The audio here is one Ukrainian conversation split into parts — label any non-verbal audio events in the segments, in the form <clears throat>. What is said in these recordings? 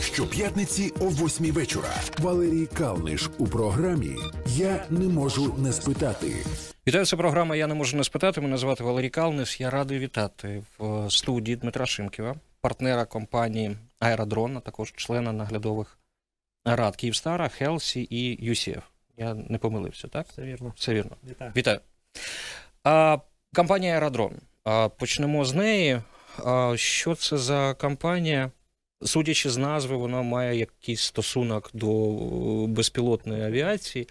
Щоп'ятниці о 8 вечора. Валерій Калниш у програмі Я не можу не спитати. Вітаю, це програма Я не можу не спитати. Мене звати Валерій Калниш. Я радий вітати в студії Дмитра Шимківа, партнера компанії Аеродрон, а також члена наглядових рад Київстара, Helsi і UCF. Я не помилився, так? Все вірно. Все вірно. Вітаю. Вітаю. А, компанія Аеродрон. А, почнемо з неї. А, що це за компанія? Судячи з назви, вона має якийсь стосунок до е, безпілотної авіації.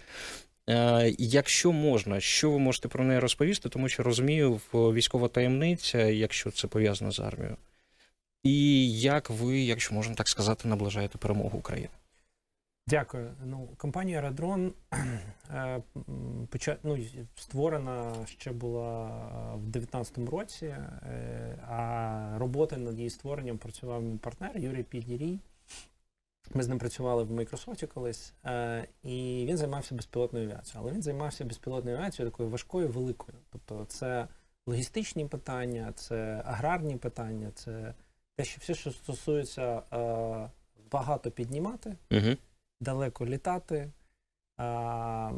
Е, Якщо можна, що ви можете про неї розповісти, тому що розумію, військова таємниця, якщо це пов'язано з армією. І як ви, якщо можна так сказати, наближаєте перемогу України? Дякую. Ну, компанія Аеродрон <clears throat> е, ну, створена ще була е, в 2019 році, е, а роботи над її створенням працював мій партнер Юрій Підірій. Ми з ним працювали в Microsoft колись, і він займався безпілотною авіацією. Але він займався безпілотною авіацією такою важкою, великою. Тобто, це логістичні питання, це аграрні питання, це те, що все, що стосується багато піднімати Угу. Далеко літати а,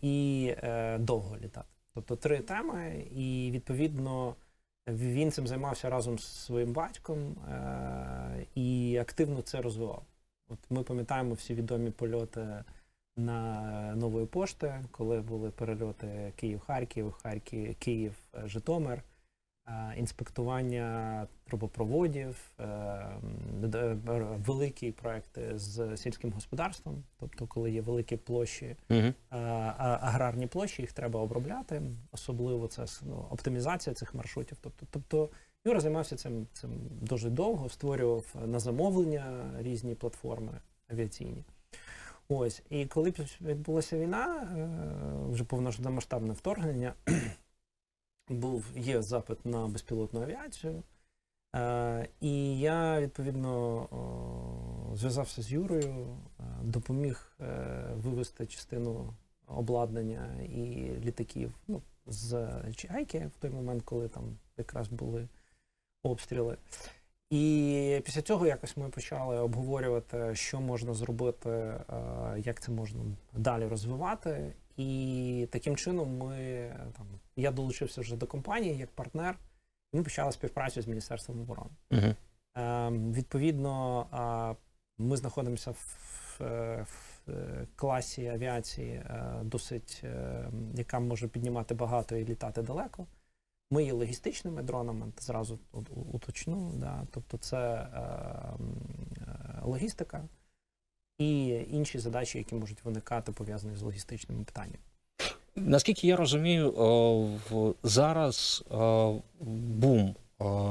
і е, довго літати. Тобто три теми, і відповідно він цим займався разом з своїм батьком е, і активно це розвивав. От ми пам'ятаємо всі відомі польоти на нової пошти, коли були перельоти Київ-Харків, Харків, Київ, е, Житомир. Е, Інспектування трубопроводів, е, е, великі проекти з сільським господарством, тобто, коли є великі площі, Угу. аграрні площі, їх треба обробляти, особливо це ну, оптимізація цих маршрутів. Тобто, тобто Юра займався цим, цим дуже довго, створював на замовлення різні платформи авіаційні. Ось, і коли відбулася війна, вже повномасштабне вторгнення, був є запит на безпілотну авіацію. Е, і я відповідно зв'язався з Юрою, е, допоміг е, вивести частину обладнання і літаків ну, з Чайки в той момент, коли там якраз були обстріли. І після цього якось ми почали обговорювати, що можна зробити, е, як це можна далі розвивати. І таким чином ми там я долучився вже до компанії як партнер. І ми почали співпрацю з Міністерством оборони. Угу. Ем, Відповідно, а, ми знаходимося в, е, в е, класі авіації, е, досить, е, яка може піднімати багато і літати далеко. Ми є логістичними дронами, зразу у- у- уточну. Да. Тобто це е, е, логістика і інші задачі, які можуть виникати, пов'язані з логістичними питаннями. Наскільки я розумію, зараз бум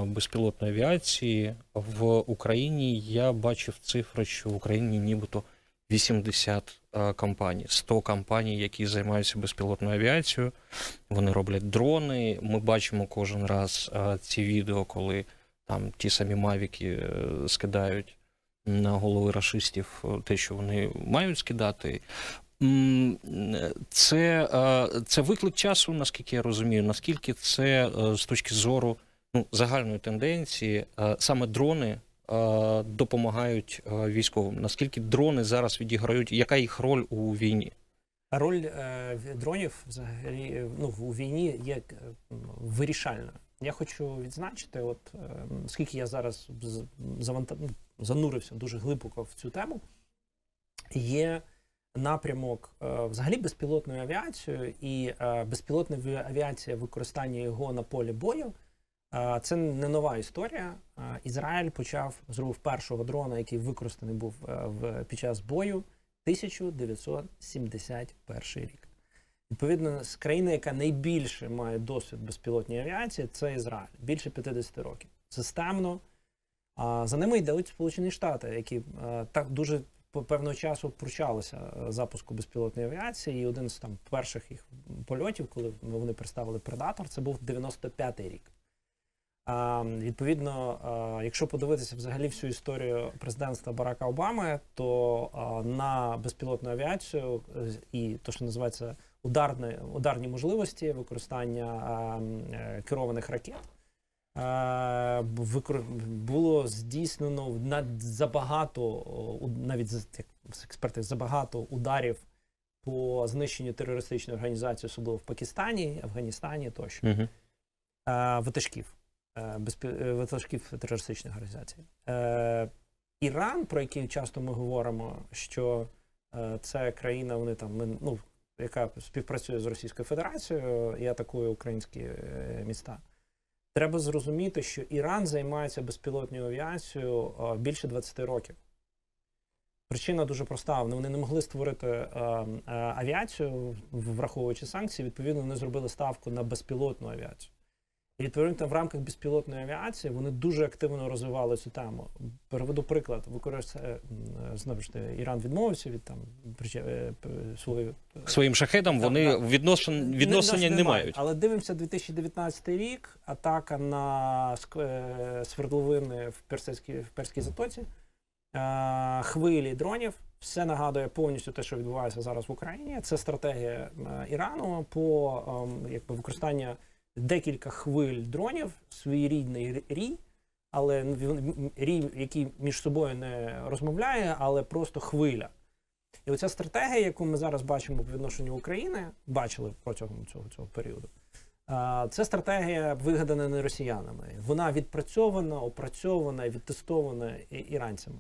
безпілотної авіації в Україні. Я бачив цифри, що в Україні нібито 80 е, компаній, 100 компаній, які займаються безпілотною авіацією. Вони роблять дрони. Ми бачимо кожен раз е, ці відео, коли там ті самі мавіки е, скидають на голови рашистів е, те, що вони мають скидати. Це, е, це виклик часу, наскільки я розумію, наскільки це е, з точки зору ну, загальної тенденції, саме дрони допомагають військовим. Наскільки дрони зараз відіграють, яка їх роль у війні? Роль дронів взагалі ну, у війні є вирішальною. Я хочу відзначити, от скільки я зараз з- заванта... ну, занурився дуже глибоко в цю тему, є напрямок е, взагалі безпілотною авіацією і е, безпілотна авіація, використання його на полі бою. е, Це не нова історія. Ізраїль почав зробив першого дрона, який використаний був під час бою 1971 рік. Відповідно, з країни, яка найбільше має досвід безпілотній авіації, це Ізраїль. Більше 50 років. Системно. За ними йдуть Сполучені Штати, які е, так дуже по певного часу пручалися е, запуску безпілотної авіації. І один з там перших їх польотів, коли вони представили Предатор, це був 95-й рік. Відповідно, а, якщо подивитися взагалі всю історію президентства Барака Обами, то на безпілотну авіацію е, і то, що називається ударні, ударні можливості використання а, е, керованих ракет, Е, було здійснено над забагато, навіть експерти, забагато ударів по знищенню терористичної організації, особливо в Пакистані, Афганістані тощо. Угу. Е, ватажків, е, безпі- е, ватажків терористичних організацій. Е, Іран, про який часто ми говоримо, що це країна, вони там ну, яка співпрацює з Російською Федерацією і атакує українські міста. Треба зрозуміти, що Іран займається безпілотною авіацією більше 20 років. Причина дуже проста. Вони не могли створити е, е, авіацію, враховуючи санкції. Відповідно, вони зробили ставку на безпілотну авіацію. І відповідно в рамках безпілотної авіації вони дуже активно розвивали цю тему. Переведу приклад, використає знову ж таки, Іран відмовився від там е, свої Своїм шахедам Так, вони так. відношень, відношення не, мають. Але дивимося 2019 рік. Атака на е, свердловини в Персидській в Перській затоці. Е, Хвилі дронів. Все нагадує повністю те, що відбувається зараз в Україні. Це стратегія е, Ірану по ем, якби використання декілька хвиль дронів, своєрідний рій, але рій, який між собою не розмовляє, але просто хвиля. І оця стратегія, яку ми зараз бачимо по відношенню України, бачили протягом цього, цього періоду. Це стратегія вигадана не росіянами. Вона відпрацьована, опрацьована відтестована іранцями.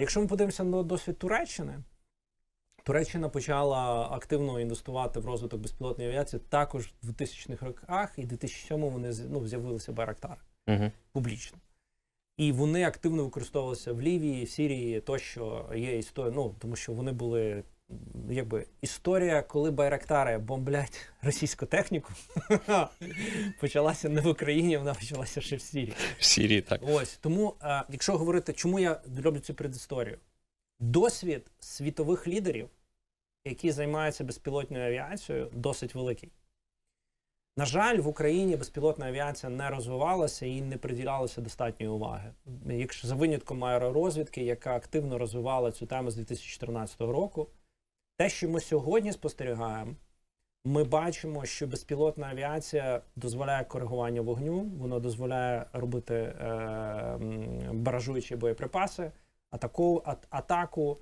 Якщо ми подивимося на досвід Туреччини, Туреччина почала активно інвестувати в розвиток безпілотної авіації також в 2000-х роках, і в 2007 вони ну, з'явилися Байрактари Угу. публічно. І вони активно використовувалися в Лівії, в Сірії, тощо є історія. Ну тому що вони були якби історія, коли байрактари бомблять російську техніку, <laughs> почалася не в Україні, вона почалася ще в Сірії. В Сірії так. Ось тому, е, якщо говорити, чому я роблю цю предісторію, досвід світових лідерів, які займаються безпілотною авіацією, досить великий. На жаль, в Україні безпілотна авіація не розвивалася і не приділялася достатньої уваги. Якщо за винятком аеророзвідки, яка активно розвивала цю тему з 2014 року, те, що ми сьогодні спостерігаємо, ми бачимо, що безпілотна авіація дозволяє коригування вогню, вона дозволяє робити е, баражуючі боєприпаси, атаку, а- атаку.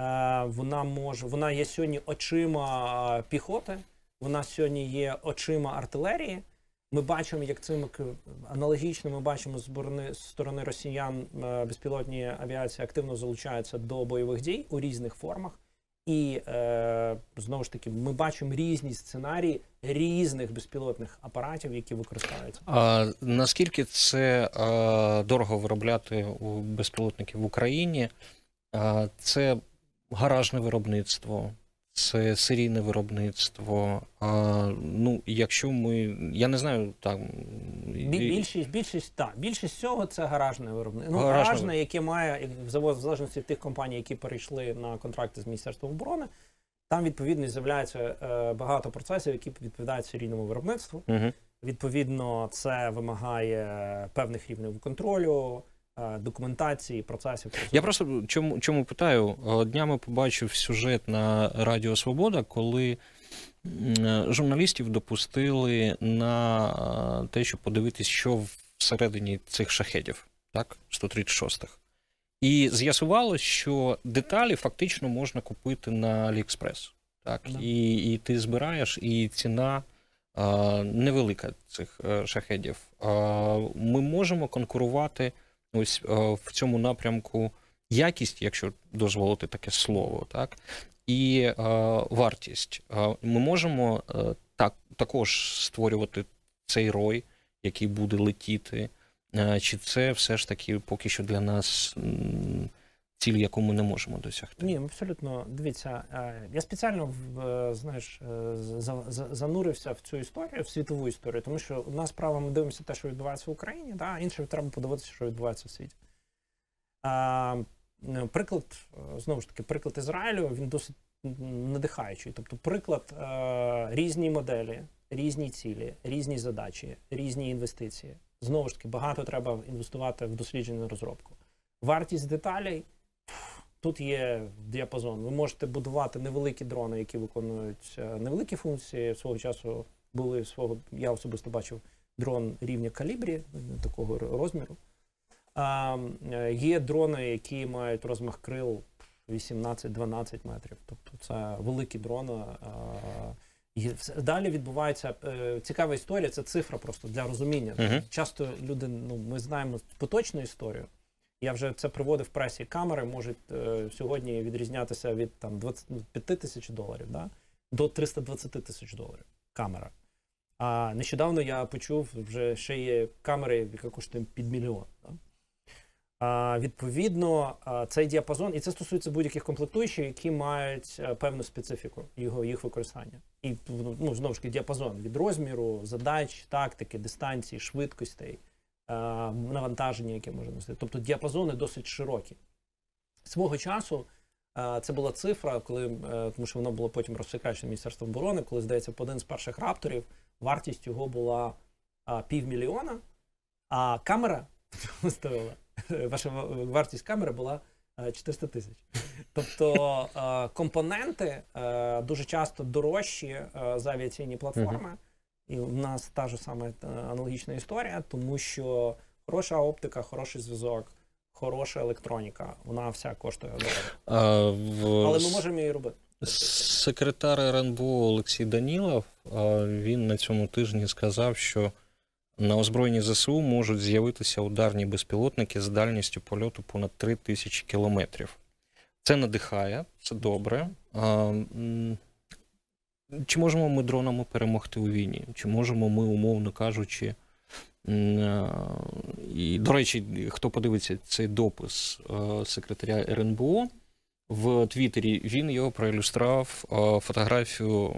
Е, вона може, вона є сьогодні очима е, піхоти, вона сьогодні є очима артилерії. Ми бачимо, як цим аналогічно ми бачимо з борони- сторони росіян е, безпілотні авіації активно залучаються до бойових дій у різних формах. І знову ж таки, ми бачимо різні сценарії різних безпілотних апаратів, які використовуються. А наскільки це дорого виробляти у безпілотників в Україні? Це гаражне виробництво, це серійне виробництво. А, ну, якщо ми. Я не знаю, там. Більшість, більшість, так, більшість всього це гаражне виробництво. Ну, Гаражне. гаражне, яке має в залежності від тих компаній, які перейшли на контракти з Міністерством оборони. Там відповідно з'являється е, багато процесів, які відповідають серійному виробництву. Угу. Відповідно, це вимагає певних рівнів контролю, документації, процесів. Я просто чому, чому питаю? Е, Днями побачив сюжет на Радіо Свобода, коли е, журналістів допустили на е, те, щоб подивитись, що всередині цих шахедів, так, 136-х. І з'ясувалось, що деталі фактично можна купити на AliExpress. Так, Да. і, і ти збираєш, і ціна а, невелика цих е, шахедів. А, ми можемо конкурувати ось е, в цьому напрямку якість, якщо дозволити таке слово, так, і е, вартість. Е, ми можемо так, також створювати цей рой, який буде летіти. Чи це все ж таки поки що для нас ціль, яку ми не можемо досягти? Ні, абсолютно. Дивіться, е, я спеціально е, знаєш, е, за- за- занурився в цю історію, в світову історію, тому що одна справа ми дивимося те, що відбувається в Україні, да, інше треба подивитися, що відбувається в світі. Е, приклад, знову ж таки, приклад Ізраїлю, він досить надихаючий. Тобто, приклад різні моделі, різні цілі, різні задачі, різні інвестиції. Знову ж таки, багато треба інвестувати в дослідження розробку. Вартість деталей Тут є діапазон. Ви можете будувати невеликі дрони, які виконують е, невеликі функції. Свого часу були свого. Я особисто бачив дрон рівня калібрі, такого розміру. А, Є дрони, які мають розмах крил 18-12 метрів. Тобто це великі дрони. Далі відбувається е, цікава історія, це цифра просто для розуміння. -huh. Часто люди, ну ми знаємо поточну історію. Я вже це приводив в пресі. Камери можуть е, сьогодні відрізнятися від там 25 ну, тисяч доларів да, до 320 тисяч доларів. Камера. А нещодавно я почув, вже ще є камери, яка коштує під мільйон. Да? А, Відповідно, цей діапазон, і це стосується будь-яких комплектуючих, які мають е, певну специфіку його їх використання. І ну, знову ж таки діапазон від розміру, задач, тактики, дистанції, швидкостей, навантаження, яке може носити. Тобто діапазони досить широкі. Свого часу це була цифра, коли е, тому що воно було потім розсекречено Міністерством оборони, коли здається, один з перших рапторів вартість його була півмільйона, а камера <laughs> виставила ваша вартість камери була 400 е, тисяч. Тобто е, компоненти е, дуже часто дорожчі за авіаційні платформи. І в нас та ж саме аналогічна історія, тому що хороша оптика, хороший зв'язок, хороша електроніка, вона вся коштує дорого. В... Але ми можемо її робити. Секретар РНБО Олексій Данілов він на цьому тижні сказав, що на озброєнні ЗСУ можуть з'явитися ударні безпілотники з дальністю польоту понад 3 тисячі кілометрів. Це надихає, це добре. Чи можемо ми дронами перемогти у війні? Чи можемо ми, умовно кажучи, і, до речі, хто подивиться цей допис секретаря РНБО? в Твіттері, він його проілюстрував фотографію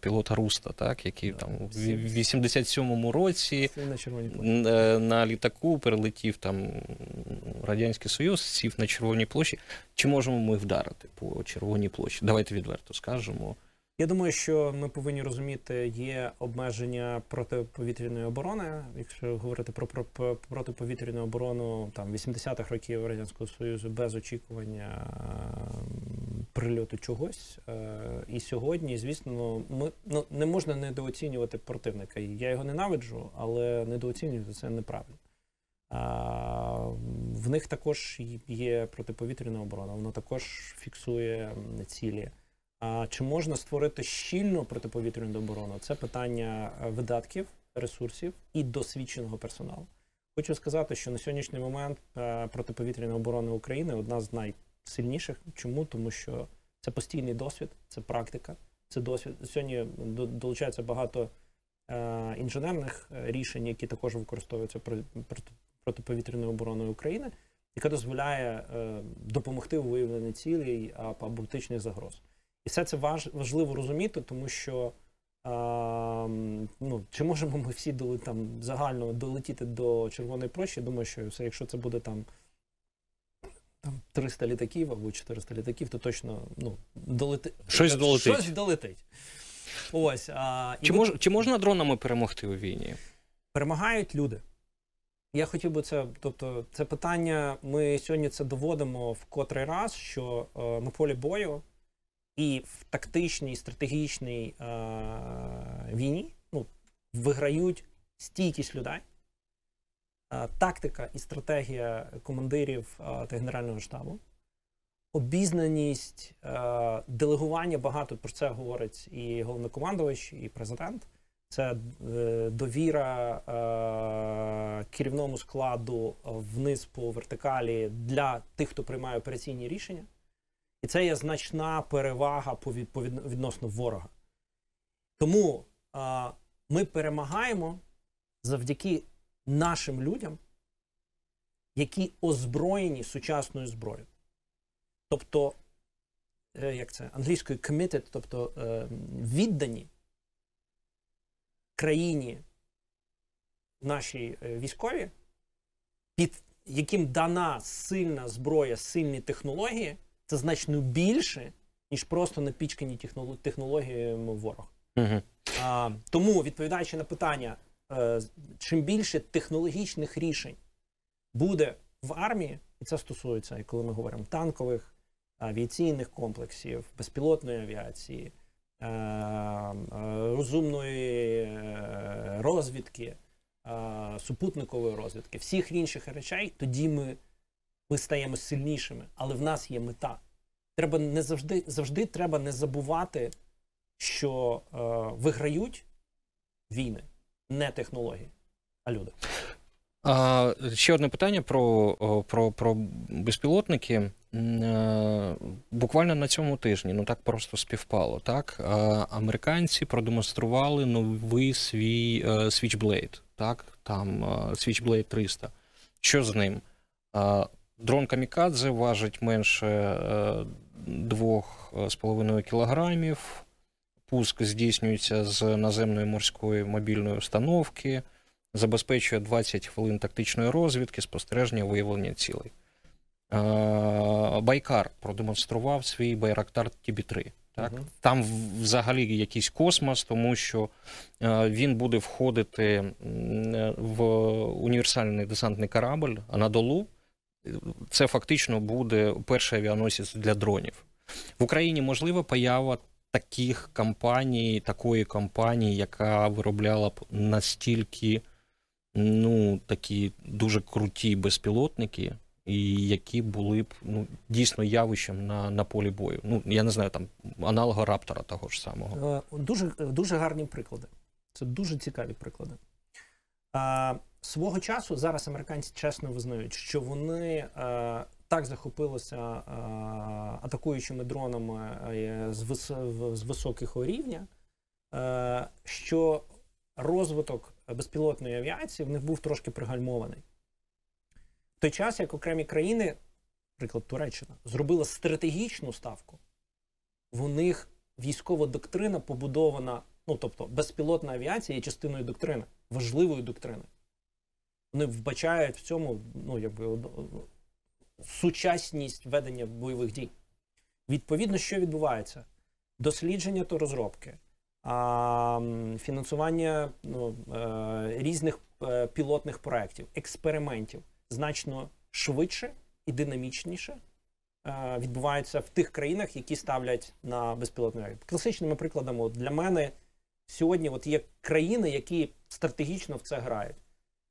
пілота Руста, так, який там в 87-му році на, е, на літаку перелетів там Радянський Союз, сів на Червоній площі. Чи можемо ми вдарити по Червоній площі? Давайте відверто скажемо. Я думаю, що ми повинні розуміти, є обмеження протиповітряної оборони. Якщо говорити про, про, про протиповітряну оборону там 80-х років радянського союзу без очікування прильоту чогось. Е, і сьогодні, звісно, ми ну не можна недооцінювати противника. Я його ненавиджу, але недооцінювати це неправильно. А, В них також є протиповітряна оборона, вона також фіксує цілі. Чи можна створити щільну протиповітряну оборону? Це питання е, видатків, ресурсів і досвідченого персоналу. Хочу сказати, що на сьогоднішній момент е, протиповітряна оборона України одна з найсильніших. Чому? Тому що це постійний досвід, це практика, це досвід. Сьогодні долучається багато е, інженерних рішень, які також використовуються протиповітряною обороною України, яка дозволяє допомогти у виявленні цілей або аботичних загроз. І все це важ, важливо розуміти, тому що а, ну, чи можемо ми всі доли, там, загально долетіти до Червоної площі? Думаю, що все, якщо це буде там там 300 літаків або 400 літаків, то точно ну, долети... щось долетить. Щось долетить. Ось, а, Чи, мож, чи можна дронами перемогти у війні? Перемагають люди. Я хотів би це, тобто, це питання. Ми сьогодні це доводимо в котрий раз, що е, на полі бою і в тактичній стратегічній е, війні ну, виграють стійкість людей, е, тактика і стратегія командирів е, та Генерального штабу, обізнаність, е, делегування багато про це говорить і головнокомандувач, і президент. Це е, довіра е, керівному складу вниз по вертикалі для тих, хто приймає операційні рішення. І це є значна перевага відносно ворога. Тому а, ми перемагаємо завдяки нашим людям, які озброєні сучасною зброєю. Тобто, е, як це англійською committed, тобто е, віддані країні нашій е, військові, під яким дана сильна зброя, сильні технології це значно більше, ніж просто напічкані технологіями ворог. Угу. А, Тому, відповідаючи на питання, е, чим більше технологічних рішень буде в армії, і це стосується, коли ми говоримо танкових, авіаційних комплексів, безпілотної авіації, е, е, розумної розвідки, супутникової розвідки, всіх інших речей, тоді ми, ми стаємо сильнішими. Але в нас є мета. Треба не завжди завжди треба не забувати, що е, виграють війни, не технології, а люди. А, Ще одне питання про про, про безпілотники. Е, буквально на цьому тижні, ну так просто співпало. Так, американці продемонстрували новий свій uh, Switchblade, так, там uh, Switchblade 300. Що з ним? Дрон Камікадзе важить менше 2,5 кілограмів. Пуск здійснюється з наземної морської мобільної установки забезпечує 20 хвилин тактичної розвідки, спостереження, виявлення цілей. Байкар продемонстрував свій Байрактар TB3. Так? -huh. Там взагалі якийсь космос, тому що він буде входити в універсальний десантний корабль, а на долу це фактично буде перший авіаносець для дронів. В Україні можлива поява таких компаній, такої компанії, яка виробляла б настільки ну, такі дуже круті безпілотники, і які були б ну, дійсно явищем на на полі бою. Ну, я не знаю, там аналога раптора того ж самого. Е, дуже дуже гарні приклади. Це дуже цікаві приклади. Свого часу зараз американці чесно визнають, що вони е, так захопилися е, атакуючими дронами з вис, з високих рівня, а, що розвиток безпілотної авіації в них був трошки пригальмований. В той час, як окремі країни, наприклад, Туреччина, зробила стратегічну ставку, в них військова доктрина побудована, ну тобто безпілотна авіація є частиною доктрини, важливої доктрини. Вони вбачають в цьому ну, якби, сучасність ведення бойових дій. Відповідно, що відбувається? Дослідження та розробки, а, фінансування ну, е, різних е, пілотних проєктів, експериментів значно швидше і динамічніше е, відбувається в тих країнах, які ставлять на безпілотний авіацію. Класичними прикладами для мене сьогодні от є країни, які стратегічно в це грають.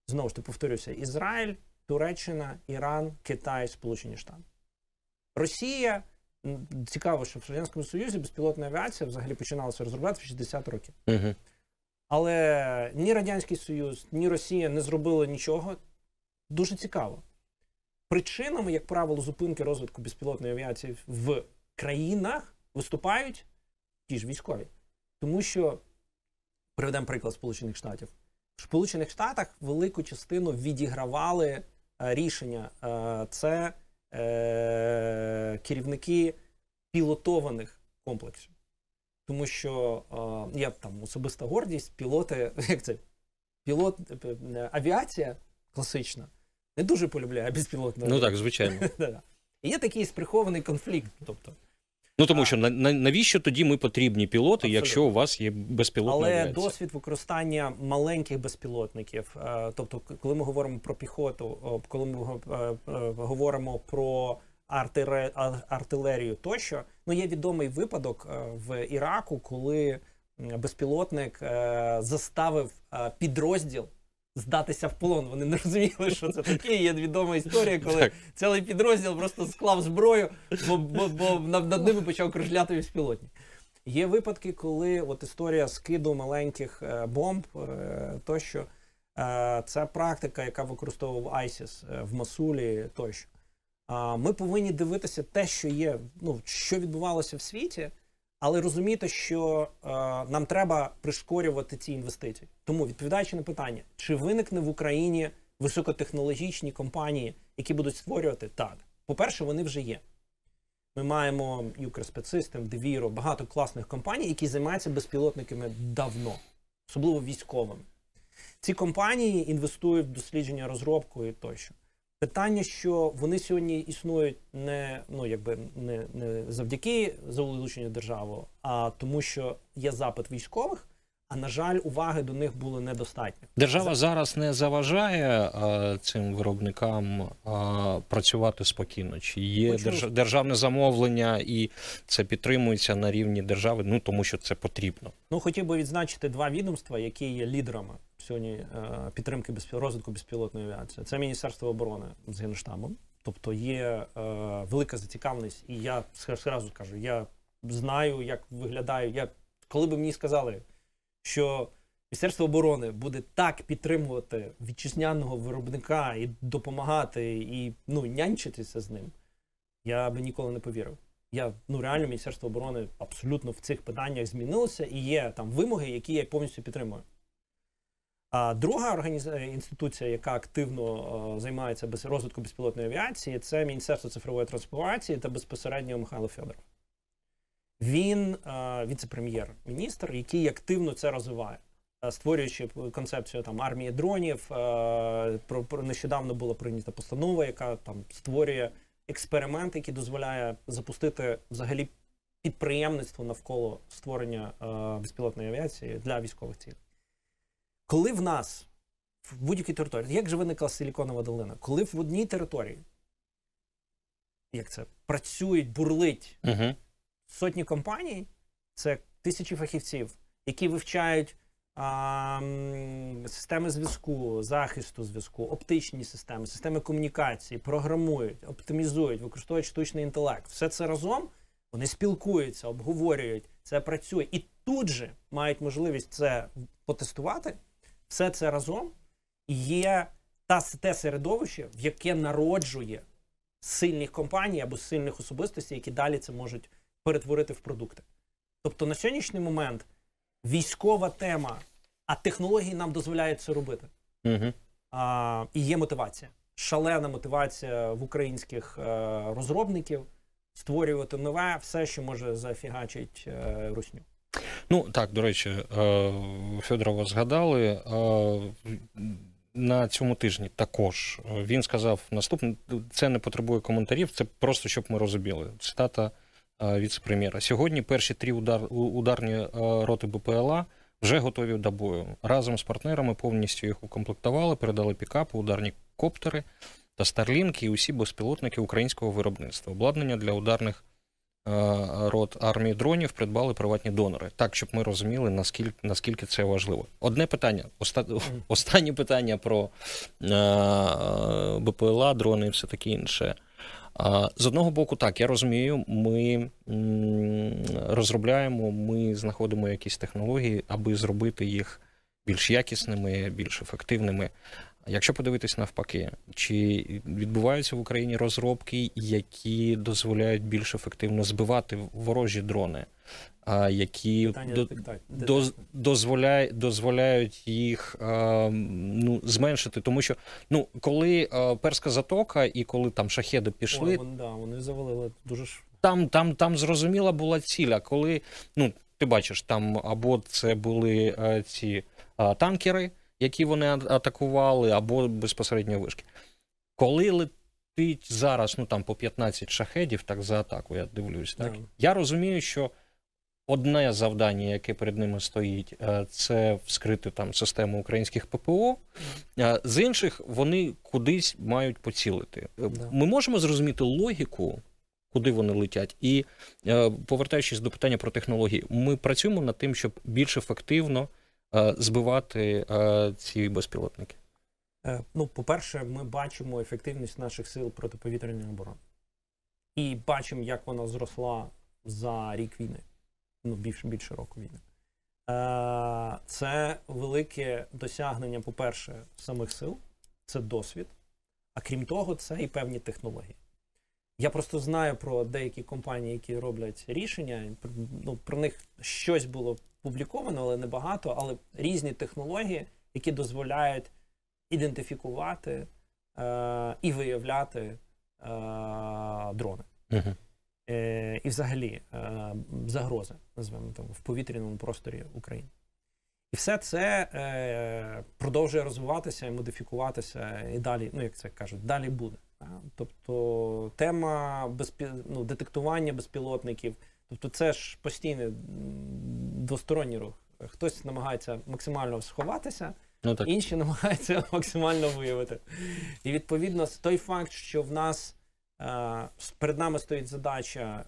Знову ж таки повторюся: Ізраїль, Туреччина, Іран, Китай, Сполучені Штати. Росія Цікаво, що в Радянському Союзі безпілотна авіація взагалі починалася розробляти в 60 років. Угу. Але ні Радянський Союз, ні Росія не зробили нічого. Дуже цікаво. Причинами, як правило, зупинки розвитку безпілотної авіації в країнах виступають ті ж військові. Тому що, приведемо приклад Сполучених Штатів. В Сполучених Штатах велику частину відігравали е, рішення. Е, це е, керівники пілотованих комплексів. Тому що я там особиста гордість, пілоти, <laughs> як це? Пілот, авіація класична не дуже полюбляє <laughs> безпілотну Ну так, звичайно. <laughs> Є такий сприхований конфлікт. тобто. Ну тому що навіщо тоді ми потрібні пілоти, Абсолютно. якщо у вас є безпілотна Але авіація? досвід використання маленьких безпілотників, е, тобто, коли ми говоримо про піхоту, коли ми е, е, говоримо про артилерію тощо, ну є відомий випадок в Іраку, коли безпілотник заставив підрозділ здатися в полон. Вони не розуміли, що це таке. Є відома історія, коли так. цілий підрозділ просто склав зброю, бо бо, бо над ними почав кружляти безпілотник. Є випадки, коли от історія скиду маленьких е, бомб е, тощо. Е, це практика, яка використовував ISIS в Масулі тощо. Ми повинні дивитися те, що є, ну що відбувалося в світі але розуміти, що е, нам треба прискорювати ці інвестиції. Тому відповідаючи на питання, чи виникне в Україні високотехнологічні компанії, які будуть створювати так. По-перше, вони вже є. Ми маємо Ukrspedsystem, Deviro, багато класних компаній, які займаються безпілотниками давно, особливо військовими. Ці компанії інвестують в дослідження розробку і тощо. Питання, що вони сьогодні існують не ну якби не не завдяки залученню держави, а тому, що є запит військових, А на жаль, уваги до них було недостатньо. Держава зараз не заважає а, цим виробникам а, працювати спокійно. Чи є держ... державне замовлення, і це підтримується на рівні держави? Ну тому що це потрібно. Ну, хотів би відзначити два відомства, які є лідерами сьогодні е, підтримки безпіл... розвитку безпілотної авіації. Це Міністерство оборони з Генштабом. Тобто є е, велика зацікавленість, і я зразу скажу, я знаю, як виглядаю. Я, коли б мені сказали, що Міністерство оборони буде так підтримувати вітчизняного виробника і допомагати, і ну, нянчитися з ним, я би ніколи не повірив. Я ну реально Міністерство оборони абсолютно в цих питаннях змінилося і є там вимоги, які я повністю підтримую. А друга організ... інституція, яка активно е, займається без... розвитком безпілотної авіації, це Міністерство цифрової трансформації та безпосереднььо Михайло Федоров. Він е, віце-прем'єр-міністр, який активно це розвиває, е, створюючи концепцію там армії дронів. е, Про, про нещодавно була прийнята постанова, яка там створює експеримент, який дозволяє запустити взагалі підприємництво навколо створення е, безпілотної авіації для військових цілей. Коли в нас в будь-якій території, як же виникла Силіконова долина? Коли в одній території, як це працюють, бурлить Угу. Сотні компаній, це тисячі фахівців, які вивчають а, системи зв'язку, захисту зв'язку, оптичні системи, системи комунікації, програмують, оптимізують, використовують штучний інтелект. Все це разом вони спілкуються, обговорюють, це працює. І тут же мають можливість це потестувати. Все це разом є та, те середовище, в яке народжує сильних компаній або сильних особистостей, які далі це можуть перетворити в продукти. Тобто на сьогоднішній момент військова тема, а технології нам дозволяють це робити. Угу. А, і є мотивація. Шалена мотивація в українських е, розробників створювати нове, все, що може зафігачить е, русню. Ну так, до речі, е, Федорова згадали. На цьому тижні також він сказав наступне: це не потребує коментарів, це просто щоб ми розуміли. Цитата віце-прем'єра. Сьогодні перші три удар, ударні е, роти БПЛА вже готові до бою. Разом з партнерами повністю їх укомплектували, передали пікапи, ударні коптери та старлінки і усі безпілотники українського виробництва. Обладнання для ударних е, рот армії дронів придбали приватні донори. Так, щоб ми розуміли, наскільки, наскільки це важливо. Одне питання, оста, останнє питання про е, БПЛА, дрони і все таке інше. З одного боку, так, я розумію, ми розробляємо, ми знаходимо якісь технології, аби зробити їх більш якісними, більш ефективними. Якщо подивитись навпаки, чи відбуваються в Україні розробки, які дозволяють більш ефективно збивати ворожі дрони, а які Питання до, дозволяє, дозволяють їх ну, зменшити, тому що ну, коли перська затока і коли там шахеди пішли, Ой, вони, да, вони завалили дуже ж. там, там, там зрозуміла була ціля. Коли ну ти бачиш, там або це були е, ці танкери, які вони атакували, або безпосередньо вишки. Коли летить зараз, ну там по 15 шахедів, так за атаку, я дивлюсь, так Да. я розумію, що. Одне завдання, яке перед ними стоїть, е, це вскрити там систему українських ППО. Е, З інших вони кудись мають поцілити. Е, Да. Ми можемо зрозуміти логіку, куди вони летять. І е, повертаючись до питання про технології, ми працюємо над тим, щоб більш ефективно е, збивати е, ці безпілотники. Е, Ну, по-перше, ми бачимо ефективність наших сил протиповітряної оборони. І бачимо, як вона зросла за рік війни. Ну, більше, більше року війни. Е, Це велике досягнення, по-перше, самих сил, це досвід. А крім того, це і певні технології. Я просто знаю про деякі компанії, які роблять рішення. Ну, про них щось було публіковано, але небагато. Але різні технології, які дозволяють ідентифікувати е, і виявляти е, дрони. Угу. Е, і взагалі е, загрози, називаємо там, в повітряному просторі України. І все це е, продовжує розвиватися і модифікуватися, і далі, ну як це кажуть, далі буде. Тобто тема безпі... ну, детектування безпілотників, тобто це ж постійний двосторонній рух. Хтось намагається максимально сховатися, Ну так. інші намагаються <laughs> максимально виявити. І відповідно, той факт, що в нас е, перед нами стоїть задача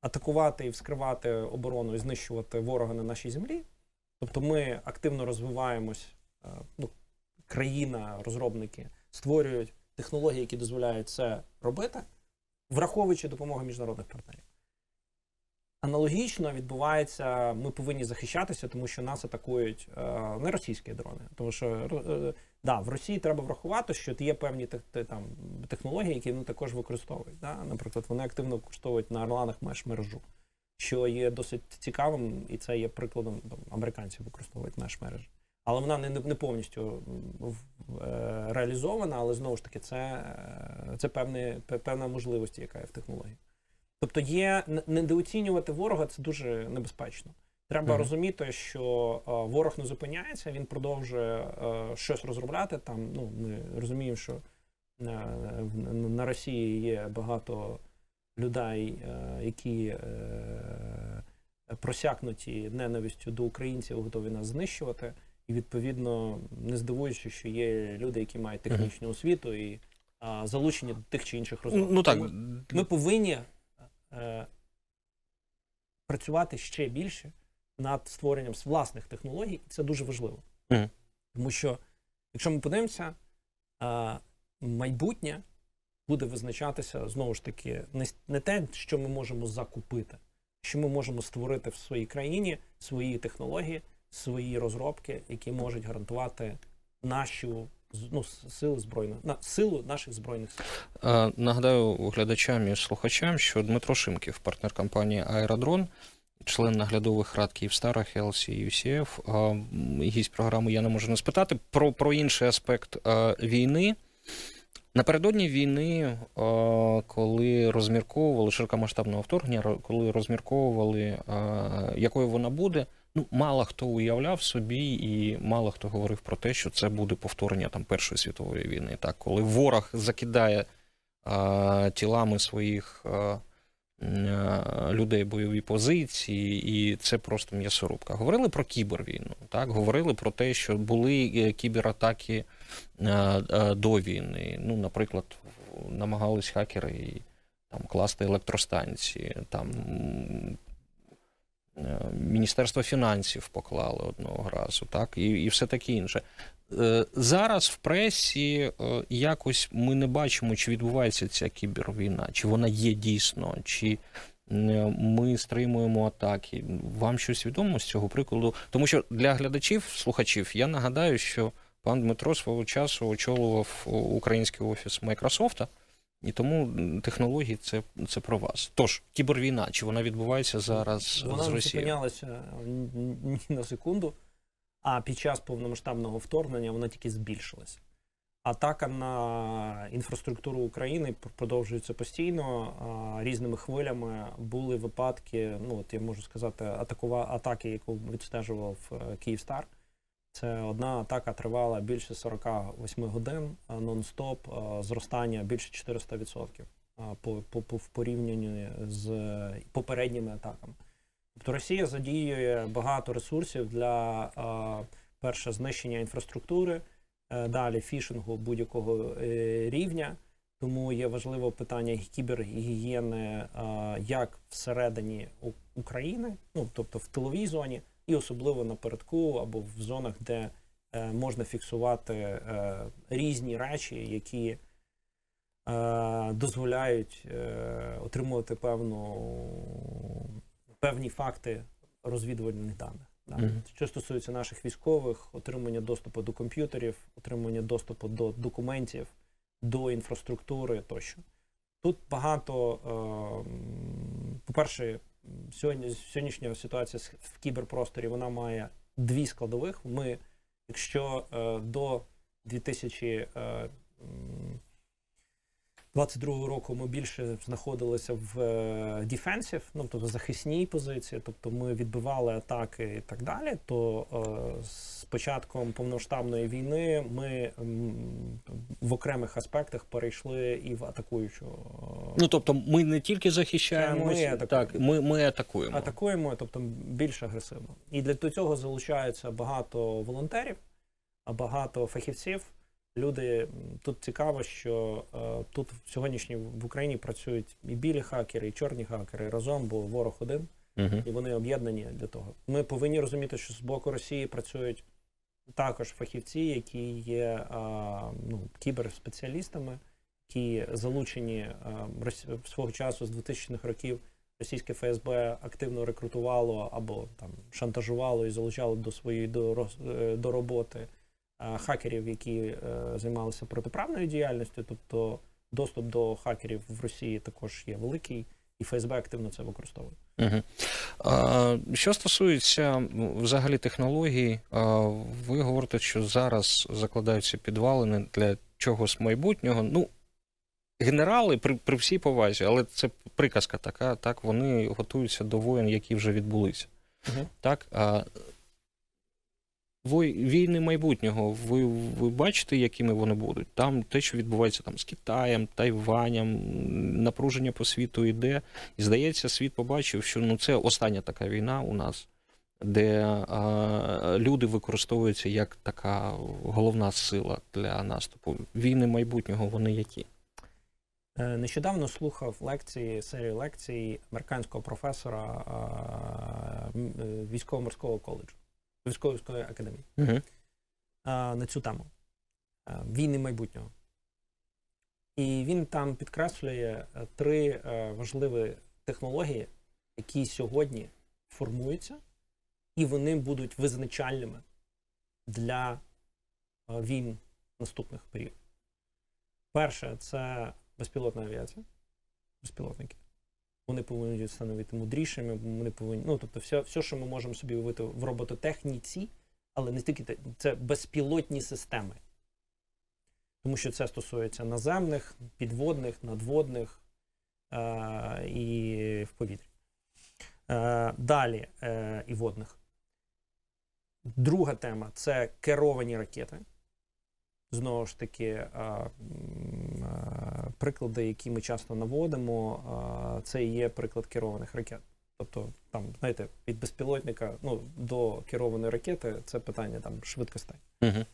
атакувати і вскривати оборону і знищувати ворога на нашій землі. Тобто ми активно розвиваємось, е, ну, країна, розробники створюють технології, які дозволяють це робити, враховуючи допомогу міжнародних партнерів. Аналогічно відбувається, ми повинні захищатися, тому що нас атакують е, не російські дрони. Тому що е, да, в Росії треба врахувати, що є певні там, технології, які вони також використовують. Да? Наприклад, вони активно використовують на орланах меж мережу, що є досить цікавим, і це є прикладом там, американці використовують меж мережі. Але вона не, не повністю е, реалізована, але знову ж таки, це, це певне, певна можливість, яка є в технології. Тобто є недооцінювати ворога це дуже небезпечно. Треба Мгм. розуміти, що е, ворог не зупиняється, він продовжує е, щось розробляти. Там ну ми розуміємо, що е, на Росії є багато людей, е, які е, просякнуті ненавистю до українців, готові нас знищувати. І відповідно не здивуючи, що є люди, які мають технічну освіту і залучені до тих чи інших розробок. Ну так, ми повинні е, працювати ще більше над створенням власних технологій, і це дуже важливо. Тому що, якщо ми подивимося, е, майбутнє буде визначатися знову ж таки не, не те, що ми можемо закупити, що ми можемо створити в своїй країні свої технології, свої розробки, які можуть гарантувати нашу ну, сили збройних на силу наших збройних сил. Е, Нагадаю глядачам і слухачам, що Дмитро Шимків, партнер компанії Аеродрон, член наглядових рад Київстара, Helsi UCF, е, гість програми я не можу не спитати про, про інший аспект е, війни. Напередодні війни, е, коли розмірковували широкомасштабного вторгнення, коли розмірковували, якою вона буде, ну мало хто уявляв собі, і мало хто говорив про те, що це буде повторення там Першої світової війни. Так, коли ворог закидає е, тілами своїх е, людей бойові позиції, і це просто м'ясорубка. Говорили про кібервійну, так говорили про те, що були е, кібератаки е, е, до війни. Ну, наприклад, намагались хакери і, там класти електростанції, там Міністерство фінансів поклали одного разу, так, і, і все таке інше. Е, Зараз в пресі е, якось ми не бачимо, чи відбувається ця кібервійна, чи вона є дійсно, чи е, ми стримуємо атаки. Вам щось відомо з цього прикладу? Тому що для глядачів, слухачів, я нагадаю, що пан Дмитро свого часу очолював український офіс Майкрософта, і тому технології це, це про вас. Тож, кібервійна, чи вона відбувається зараз Вона з Росією? зупинялася ні на секунду, а під час повномасштабного вторгнення вона тільки збільшилася. Атака на інфраструктуру України продовжується постійно різними хвилями. Були випадки, ну от я можу сказати, атакова атаки, яку відстежував е, Київстар. Це одна атака тривала більше 48 годин а, нон-стоп, зростання більше 400% по, по, по в порівнянні з е, попередніми атаками. Тобто Росія задіює багато ресурсів для е, перше знищення інфраструктури, е, далі фішингу будь-якого е, рівня. Тому є важливе питання кібергігієни е, як всередині України, ну тобто в тиловій зоні, і особливо напередку або в зонах, де е, можна фіксувати е, різні речі, які е, дозволяють е, отримувати певну певні факти розвідувальних даних. Да. Мгм. Що стосується наших військових, отримання доступу до комп'ютерів, отримання доступу до документів, до інфраструктури тощо. Тут багато, е, по-перше, сьогодні, сьогоднішня ситуація в кіберпросторі вона має дві складових. Ми, якщо е, до 2000, е, 22-го року ми більше знаходилися в дефенсів, ну тобто захисній позиції, тобто ми відбивали атаки і так далі. То е, з початком повноштабної війни ми м, в окремих аспектах перейшли і в атакуючу. е, Ну тобто, ми не тільки захищаємося, Ми атакуємо. так ми, ми атакуємо. атакуємо, тобто більш агресивно. І для цього залучаються багато волонтерів, багато фахівців. Люди тут цікаво, що е, тут в сьогоднішній в Україні працюють і білі хакери, і чорні хакери разом, бо ворог один, Угу. і вони об'єднані для того. Ми повинні розуміти, що з боку Росії працюють також фахівці, які є а, ну, кіберспеціалістами, які залучені Рос- свого часу з 2000-х років. Російське ФСБ активно рекрутувало або там шантажувало і залучало до своєї до, е, до роботи хакерів, які е, займалися протиправною діяльністю. Тобто доступ до хакерів в Росії також є великий, і ФСБ активно це використовує. Угу. А, що стосується взагалі технологій, а, ви говорите, що зараз закладаються підвалини для чогось майбутнього. Ну, генерали при, при всій повазі, але це приказка така, так, вони готуються до воєн, які вже відбулися. Мгм. Так, а, війни майбутнього, ви, ви бачите, якими вони будуть? Там те, що відбувається там з Китаєм, Тайванем, напруження по світу йде. І здається, світ побачив, що ну це остання така війна у нас, де а, люди використовуються як така головна сила для наступу. Війни майбутнього вони які? Е, Нещодавно слухав лекції, серію лекцій американського професора е, військово-морського коледжу, військово-морської академії Угу. а, на цю тему а, війни майбутнього. І він там підкреслює е, три е, важливі технології, які сьогодні формуються, і вони будуть визначальними для е, війн наступних періодів. Перше, це безпілотна авіація, безпілотники. Вони повинні становити мудрішими, вони повинні. Ну, тобто, все, все, що ми можемо собі уявити в робототехніці, але не тільки це безпілотні системи. Тому що це стосується наземних, підводних, надводних е- і в повітрі. Е- далі е- і водних. Друга тема це керовані ракети. Знову ж таки, м, е, приклади, які ми часто наводимо, це і є приклад керованих ракет. Тобто, там, знаєте, від безпілотника ну, до керованої ракети це питання там швидкостей. Угу.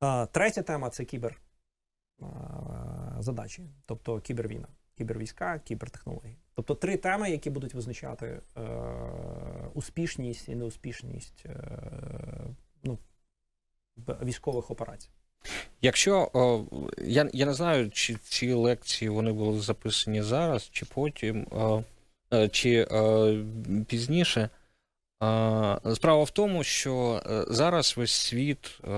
А, Третя тема це кібер задачі, тобто кібервійна, кібервійська, кібертехнології. Тобто три теми, які будуть визначати е, успішність і неуспішність е, ну, військових операцій. Якщо о, я, я не знаю, чи ці лекції вони були записані зараз, чи потім, о, е, чи е, пізніше. А, Справа в тому, що е, зараз весь світ е,